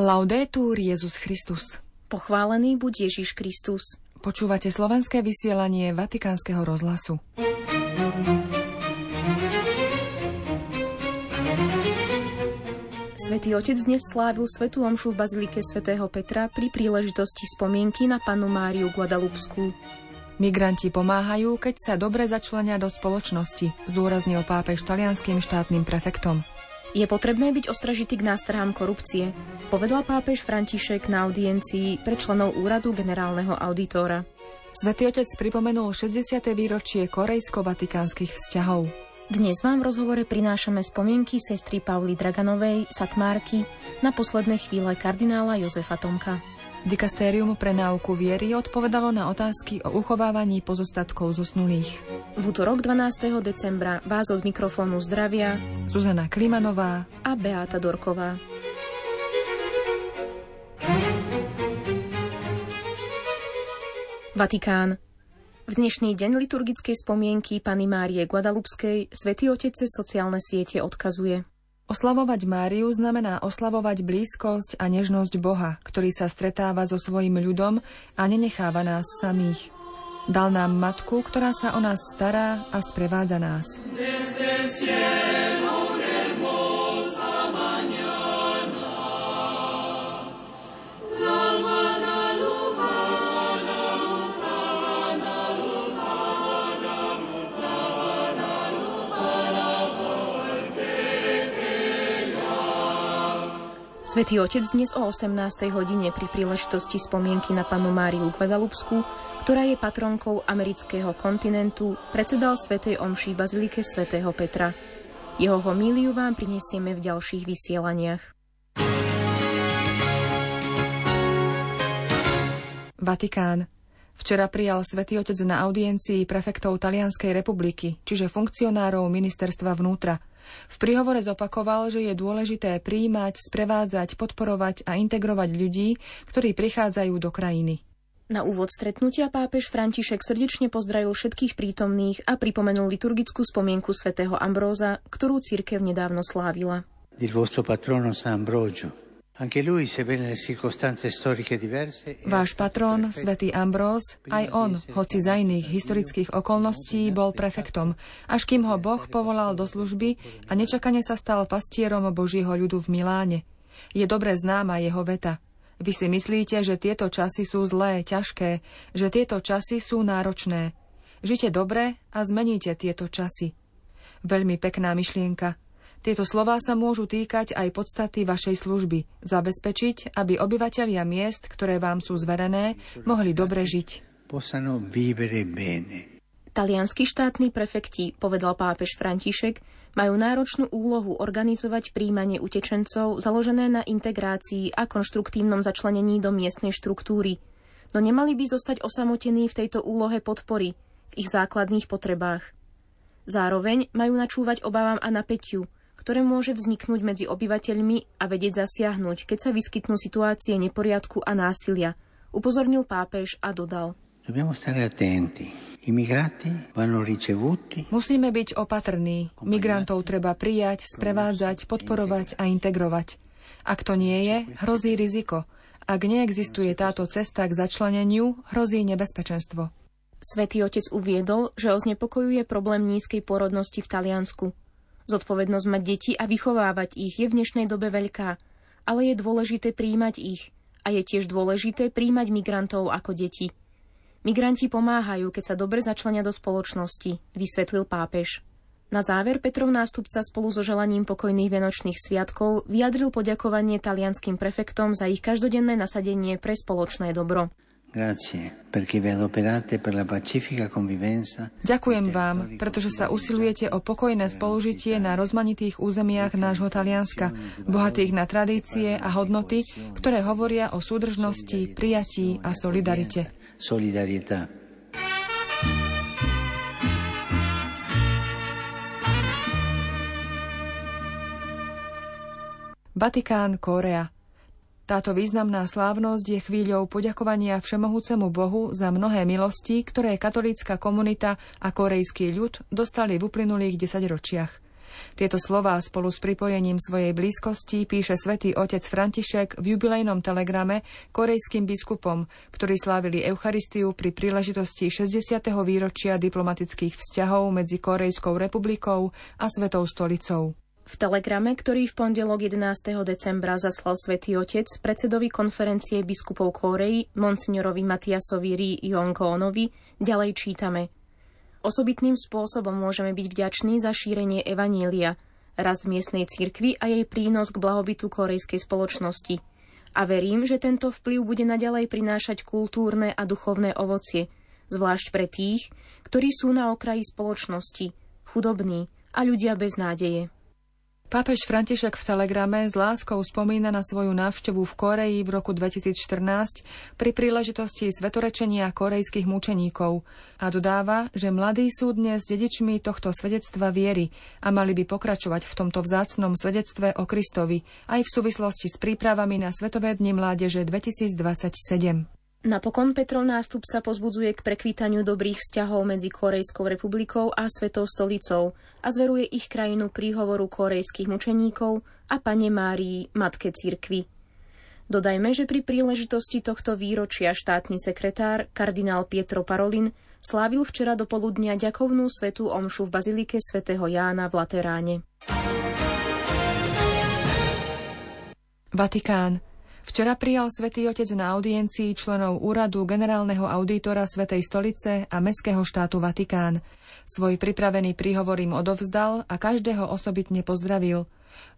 Laudetur Jezus Christus. Pochválený buď Ježiš Kristus. Počúvate slovenské vysielanie Vatikánskeho rozhlasu. Svetý Otec dnes slávil Svetú Omšu v Bazilike svätého Petra pri príležitosti spomienky na panu Máriu Guadalupskú. Migranti pomáhajú, keď sa dobre začlenia do spoločnosti, zdôraznil pápež talianským štátnym prefektom. Je potrebné byť ostražitý k nástrahám korupcie, povedal pápež František na audiencii pre členov úradu generálneho auditora. Svetý otec pripomenul 60. výročie korejsko-vatikánskych vzťahov. Dnes vám v rozhovore prinášame spomienky sestry Pauli Draganovej, Satmárky, na posledné chvíle kardinála Jozefa Tomka. Dikastérium pre náuku viery odpovedalo na otázky o uchovávaní pozostatkov zosnulých. V útorok 12. decembra vás od mikrofónu zdravia Zuzana Klimanová a Beáta Dorková. Vatikán. V dnešný deň liturgickej spomienky Pany Márie Guadalupskej svätý Otec sociálne siete odkazuje. Oslavovať Máriu znamená oslavovať blízkosť a nežnosť Boha, ktorý sa stretáva so svojim ľudom a nenecháva nás samých. Dal nám matku, ktorá sa o nás stará a sprevádza nás. Svetý Otec dnes o 18. hodine pri príležitosti spomienky na panu Máriu Guadalupsku, ktorá je patronkou amerického kontinentu, predsedal Svetej Omši v Bazilike svätého Petra. Jeho homíliu vám prinesieme v ďalších vysielaniach. Vatikán. Včera prijal Svetý Otec na audiencii prefektov Talianskej republiky, čiže funkcionárov ministerstva vnútra – v príhovore zopakoval, že je dôležité príjmať, sprevádzať, podporovať a integrovať ľudí, ktorí prichádzajú do krajiny. Na úvod stretnutia pápež František srdečne pozdravil všetkých prítomných a pripomenul liturgickú spomienku svätého Ambróza, ktorú církev nedávno slávila. Il vostro patrono San Ambrogio Váš patrón, svätý Ambrós, aj on, hoci za iných historických okolností, bol prefektom, až kým ho Boh povolal do služby a nečakane sa stal pastierom Božieho ľudu v Miláne. Je dobre známa jeho veta. Vy si myslíte, že tieto časy sú zlé, ťažké, že tieto časy sú náročné. Žite dobre a zmeníte tieto časy. Veľmi pekná myšlienka – tieto slová sa môžu týkať aj podstaty vašej služby. Zabezpečiť, aby obyvatelia miest, ktoré vám sú zverené, mohli dobre žiť. Talianskí štátni prefekti, povedal pápež František, majú náročnú úlohu organizovať príjmanie utečencov založené na integrácii a konštruktívnom začlenení do miestnej štruktúry. No nemali by zostať osamotení v tejto úlohe podpory, v ich základných potrebách. Zároveň majú načúvať obavám a napätiu, ktoré môže vzniknúť medzi obyvateľmi a vedieť zasiahnuť, keď sa vyskytnú situácie neporiadku a násilia, upozornil pápež a dodal. Musíme byť opatrní. Migrantov treba prijať, sprevádzať, podporovať a integrovať. Ak to nie je, hrozí riziko. Ak neexistuje táto cesta k začleneniu, hrozí nebezpečenstvo. Svetý otec uviedol, že o znepokojuje problém nízkej porodnosti v Taliansku. Zodpovednosť mať deti a vychovávať ich je v dnešnej dobe veľká, ale je dôležité príjmať ich a je tiež dôležité príjmať migrantov ako deti. Migranti pomáhajú, keď sa dobre začlenia do spoločnosti, vysvetlil pápež. Na záver Petrov nástupca spolu so želaním pokojných vianočných sviatkov vyjadril poďakovanie talianským prefektom za ich každodenné nasadenie pre spoločné dobro. Ďakujem vám, pretože sa usilujete o pokojné spolužitie na rozmanitých územiach nášho Talianska, bohatých na tradície a hodnoty, ktoré hovoria o súdržnosti, prijatí a solidarite. Vatikán, Kórea. Táto významná slávnosť je chvíľou poďakovania Všemohúcemu Bohu za mnohé milosti, ktoré katolícka komunita a korejský ľud dostali v uplynulých desaťročiach. Tieto slová spolu s pripojením svojej blízkosti píše svätý otec František v jubilejnom telegrame korejským biskupom, ktorí slávili Eucharistiu pri príležitosti 60. výročia diplomatických vzťahov medzi Korejskou republikou a Svetou stolicou. V telegrame, ktorý v pondelok 11. decembra zaslal svätý Otec predsedovi konferencie biskupov Kórei, monsignorovi Matiasovi Ri Yongkoonovi, ďalej čítame. Osobitným spôsobom môžeme byť vďační za šírenie Evanielia, rast miestnej cirkvi a jej prínos k blahobytu korejskej spoločnosti. A verím, že tento vplyv bude naďalej prinášať kultúrne a duchovné ovocie, zvlášť pre tých, ktorí sú na okraji spoločnosti, chudobní a ľudia bez nádeje. Pápež František v telegrame s láskou spomína na svoju návštevu v Koreji v roku 2014 pri príležitosti svetorečenia korejských mučeníkov a dodáva, že mladí sú dnes dedičmi tohto svedectva viery a mali by pokračovať v tomto vzácnom svedectve o Kristovi aj v súvislosti s prípravami na Svetové dni mládeže 2027. Napokon Petrov nástup sa pozbudzuje k prekvítaniu dobrých vzťahov medzi Korejskou republikou a Svetou stolicou a zveruje ich krajinu príhovoru korejských mučeníkov a pane Márii, Matke Cirkvy. Dodajme, že pri príležitosti tohto výročia štátny sekretár, kardinál Pietro Parolin, slávil včera do poludnia ďakovnú svetú omšu v bazilike svätého Jána v Lateráne. Vatikán. Včera prijal svätý Otec na audiencii členov úradu generálneho auditora Svetej stolice a Mestského štátu Vatikán. Svoj pripravený príhovor im odovzdal a každého osobitne pozdravil.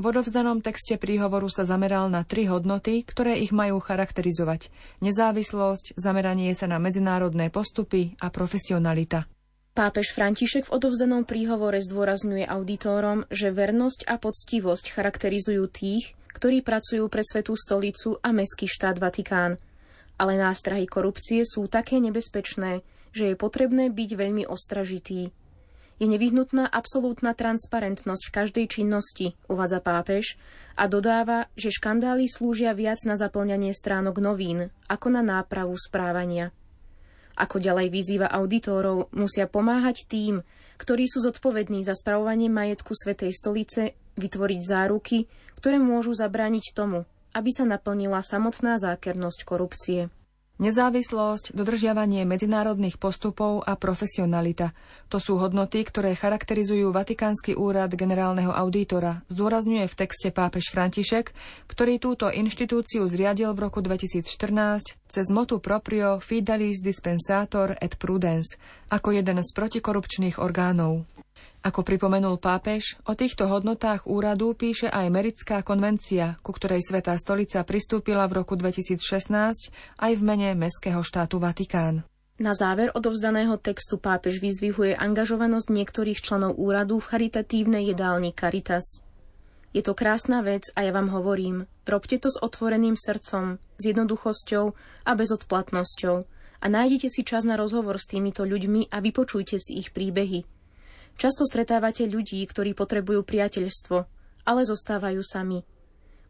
V odovzdanom texte príhovoru sa zameral na tri hodnoty, ktoré ich majú charakterizovať. Nezávislosť, zameranie sa na medzinárodné postupy a profesionalita. Pápež František v odovzdanom príhovore zdôrazňuje auditórom, že vernosť a poctivosť charakterizujú tých, ktorí pracujú pre Svetú stolicu a Mestský štát Vatikán. Ale nástrahy korupcie sú také nebezpečné, že je potrebné byť veľmi ostražitý. Je nevyhnutná absolútna transparentnosť v každej činnosti, uvádza pápež, a dodáva, že škandály slúžia viac na zaplňanie stránok novín, ako na nápravu správania. Ako ďalej vyzýva auditórov, musia pomáhať tým, ktorí sú zodpovední za spravovanie majetku Svetej stolice, vytvoriť záruky, ktoré môžu zabrániť tomu, aby sa naplnila samotná zákernosť korupcie. Nezávislosť, dodržiavanie medzinárodných postupov a profesionalita. To sú hodnoty, ktoré charakterizujú Vatikánsky úrad generálneho auditora, zdôrazňuje v texte pápež František, ktorý túto inštitúciu zriadil v roku 2014 cez motu proprio Fidelis Dispensator et Prudence ako jeden z protikorupčných orgánov. Ako pripomenul pápež, o týchto hodnotách úradu píše aj Merická konvencia, ku ktorej Svetá stolica pristúpila v roku 2016 aj v mene Mestského štátu Vatikán. Na záver odovzdaného textu pápež vyzdvihuje angažovanosť niektorých členov úradu v charitatívnej jedálni Caritas. Je to krásna vec a ja vám hovorím, robte to s otvoreným srdcom, s jednoduchosťou a bezodplatnosťou a nájdete si čas na rozhovor s týmito ľuďmi a vypočujte si ich príbehy – Často stretávate ľudí, ktorí potrebujú priateľstvo, ale zostávajú sami.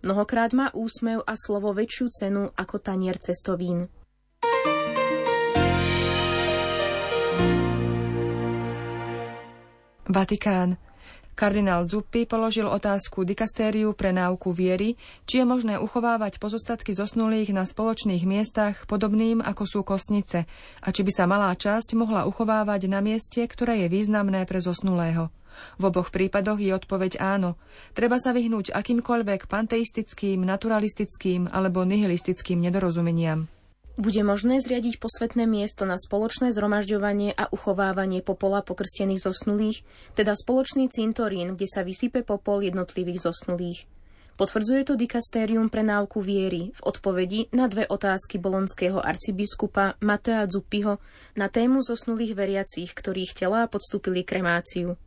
Mnohokrát má úsmev a slovo väčšiu cenu ako tanier cestovín. Vatikán. Kardinál Zuppi položil otázku dikastériu pre náuku viery, či je možné uchovávať pozostatky zosnulých na spoločných miestach podobným ako sú kostnice a či by sa malá časť mohla uchovávať na mieste, ktoré je významné pre zosnulého. V oboch prípadoch je odpoveď áno. Treba sa vyhnúť akýmkoľvek panteistickým, naturalistickým alebo nihilistickým nedorozumeniam. Bude možné zriadiť posvetné miesto na spoločné zhromažďovanie a uchovávanie popola pokrstených zosnulých, teda spoločný cintorín, kde sa vysype popol jednotlivých zosnulých. Potvrdzuje to dikastérium pre náuku viery v odpovedi na dve otázky bolonského arcibiskupa Matea Zuppiho na tému zosnulých veriacich, ktorých telá podstúpili kremáciu.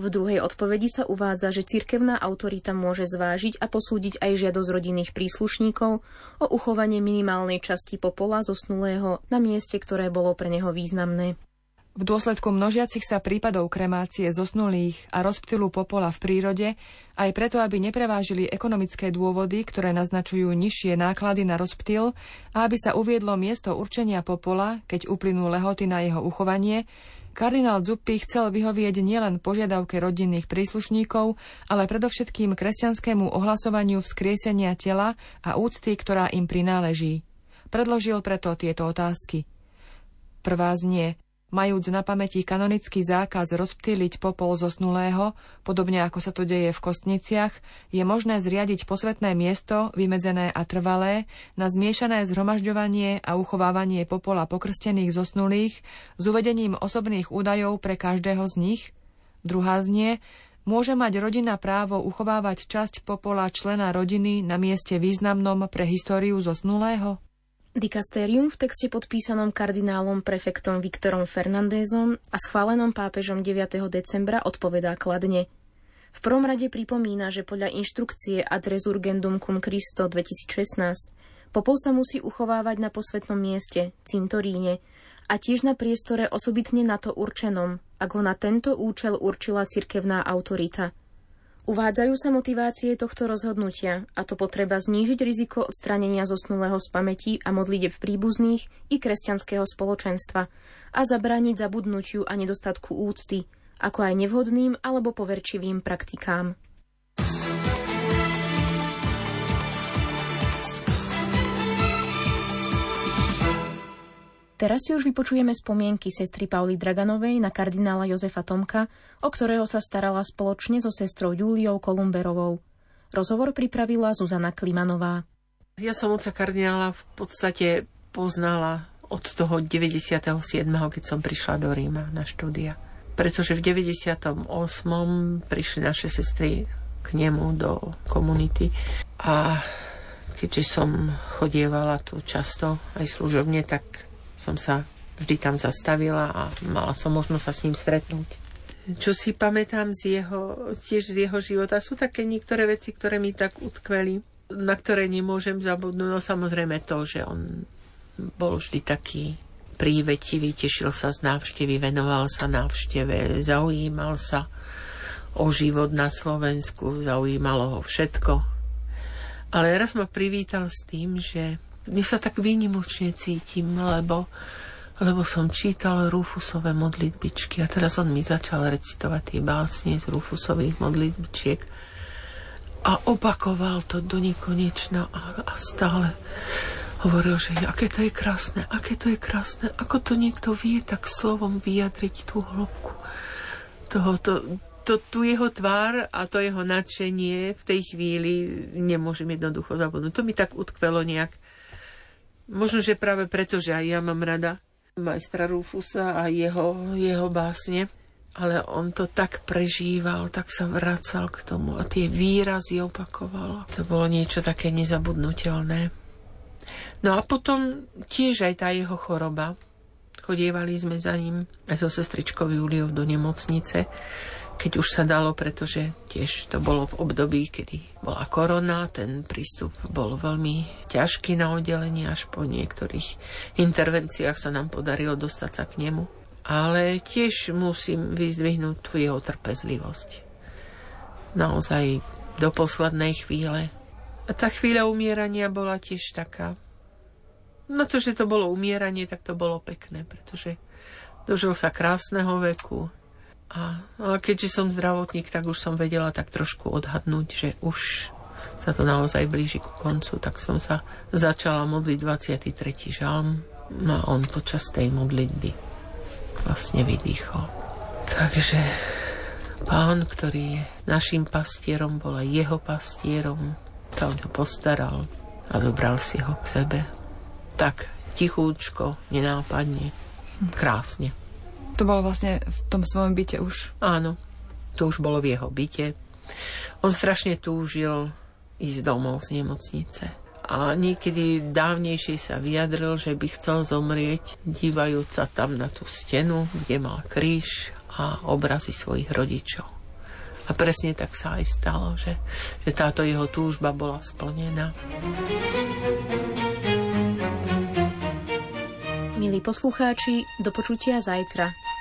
V druhej odpovedi sa uvádza, že cirkevná autorita môže zvážiť a posúdiť aj žiadosť rodinných príslušníkov o uchovanie minimálnej časti popola zosnulého na mieste, ktoré bolo pre neho významné. V dôsledku množiacich sa prípadov kremácie zosnulých a rozptylu popola v prírode, aj preto, aby neprevážili ekonomické dôvody, ktoré naznačujú nižšie náklady na rozptyl a aby sa uviedlo miesto určenia popola, keď uplynú lehoty na jeho uchovanie, Kardinál Zuppi chcel vyhovieť nielen požiadavke rodinných príslušníkov, ale predovšetkým kresťanskému ohlasovaniu vzkriesenia tela a úcty, ktorá im prináleží. Predložil preto tieto otázky. Prvá znie, majúc na pamäti kanonický zákaz rozptýliť popol zosnulého, podobne ako sa to deje v kostniciach, je možné zriadiť posvetné miesto, vymedzené a trvalé, na zmiešané zhromažďovanie a uchovávanie popola pokrstených zosnulých s uvedením osobných údajov pre každého z nich? Druhá znie, môže mať rodina právo uchovávať časť popola člena rodiny na mieste významnom pre históriu zosnulého? Dikastérium v texte podpísanom kardinálom prefektom Viktorom Fernandézom a schválenom pápežom 9. decembra odpovedá kladne. V prvom rade pripomína, že podľa inštrukcie Ad Resurgendum cum Christo 2016 popol sa musí uchovávať na posvetnom mieste, cintoríne, a tiež na priestore osobitne na to určenom, ak ho na tento účel určila cirkevná autorita – Uvádzajú sa motivácie tohto rozhodnutia, a to potreba znížiť riziko odstranenia zosnulého z pamäti a modlitev príbuzných i kresťanského spoločenstva a zabrániť zabudnutiu a nedostatku úcty, ako aj nevhodným alebo poverčivým praktikám. Teraz si už vypočujeme spomienky sestry Pauly Draganovej na kardinála Jozefa Tomka, o ktorého sa starala spoločne so sestrou Júliou Kolumberovou. Rozhovor pripravila Zuzana Klimanová. Ja som oca kardinála v podstate poznala od toho 97., keď som prišla do Ríma na štúdia. Pretože v 98. prišli naše sestry k nemu do komunity a keďže som chodievala tu často aj služobne, tak som sa vždy tam zastavila a mala som možnosť sa s ním stretnúť. Čo si pamätám z jeho, tiež z jeho života, sú také niektoré veci, ktoré mi tak utkveli, na ktoré nemôžem zabudnúť. No samozrejme to, že on bol vždy taký prívetivý, tešil sa z návštevy, venoval sa návšteve, zaujímal sa o život na Slovensku, zaujímalo ho všetko. Ale raz ma privítal s tým, že dnes sa tak výnimočne cítim, lebo, lebo som čítal Rufusové modlitbičky a teraz on mi začal recitovať tie básne z Rufusových modlitbičiek a opakoval to do nekonečna a, a stále hovoril, že aké to je krásne, aké to je krásne, ako to niekto vie tak slovom vyjadriť tú hĺbku toho, to, tu jeho tvár a to jeho nadšenie v tej chvíli nemôžem jednoducho zabudnúť. To mi tak utkvelo nejak Možno, že práve preto, že aj ja mám rada majstra Rufusa a jeho, jeho básne, ale on to tak prežíval, tak sa vracal k tomu a tie výrazy opakoval. To bolo niečo také nezabudnutelné. No a potom tiež aj tá jeho choroba. Chodievali sme za ním aj so sestričkou Juliou do nemocnice keď už sa dalo, pretože tiež to bolo v období, kedy bola korona, ten prístup bol veľmi ťažký na oddelenie, až po niektorých intervenciách sa nám podarilo dostať sa k nemu. Ale tiež musím vyzdvihnúť tú jeho trpezlivosť. Naozaj do poslednej chvíle. A tá chvíľa umierania bola tiež taká. No to, že to bolo umieranie, tak to bolo pekné, pretože dožil sa krásneho veku, a, a keďže som zdravotník, tak už som vedela tak trošku odhadnúť, že už sa to naozaj blíži ku koncu, tak som sa začala modliť 23. žalm. No a on počas tej modlitby vlastne vydýchol. Takže pán, ktorý je našim pastierom, bol aj jeho pastierom, sa o ňo postaral a zobral si ho k sebe. Tak tichúčko, nenápadne, krásne. To bolo vlastne v tom svojom byte už? Áno, to už bolo v jeho byte. On strašne túžil ísť domov z nemocnice. A niekedy dávnejšie sa vyjadril, že by chcel zomrieť, dívajúc sa tam na tú stenu, kde mal kríž a obrazy svojich rodičov. A presne tak sa aj stalo, že, že táto jeho túžba bola splnená. Milí poslucháči, do počutia zajtra.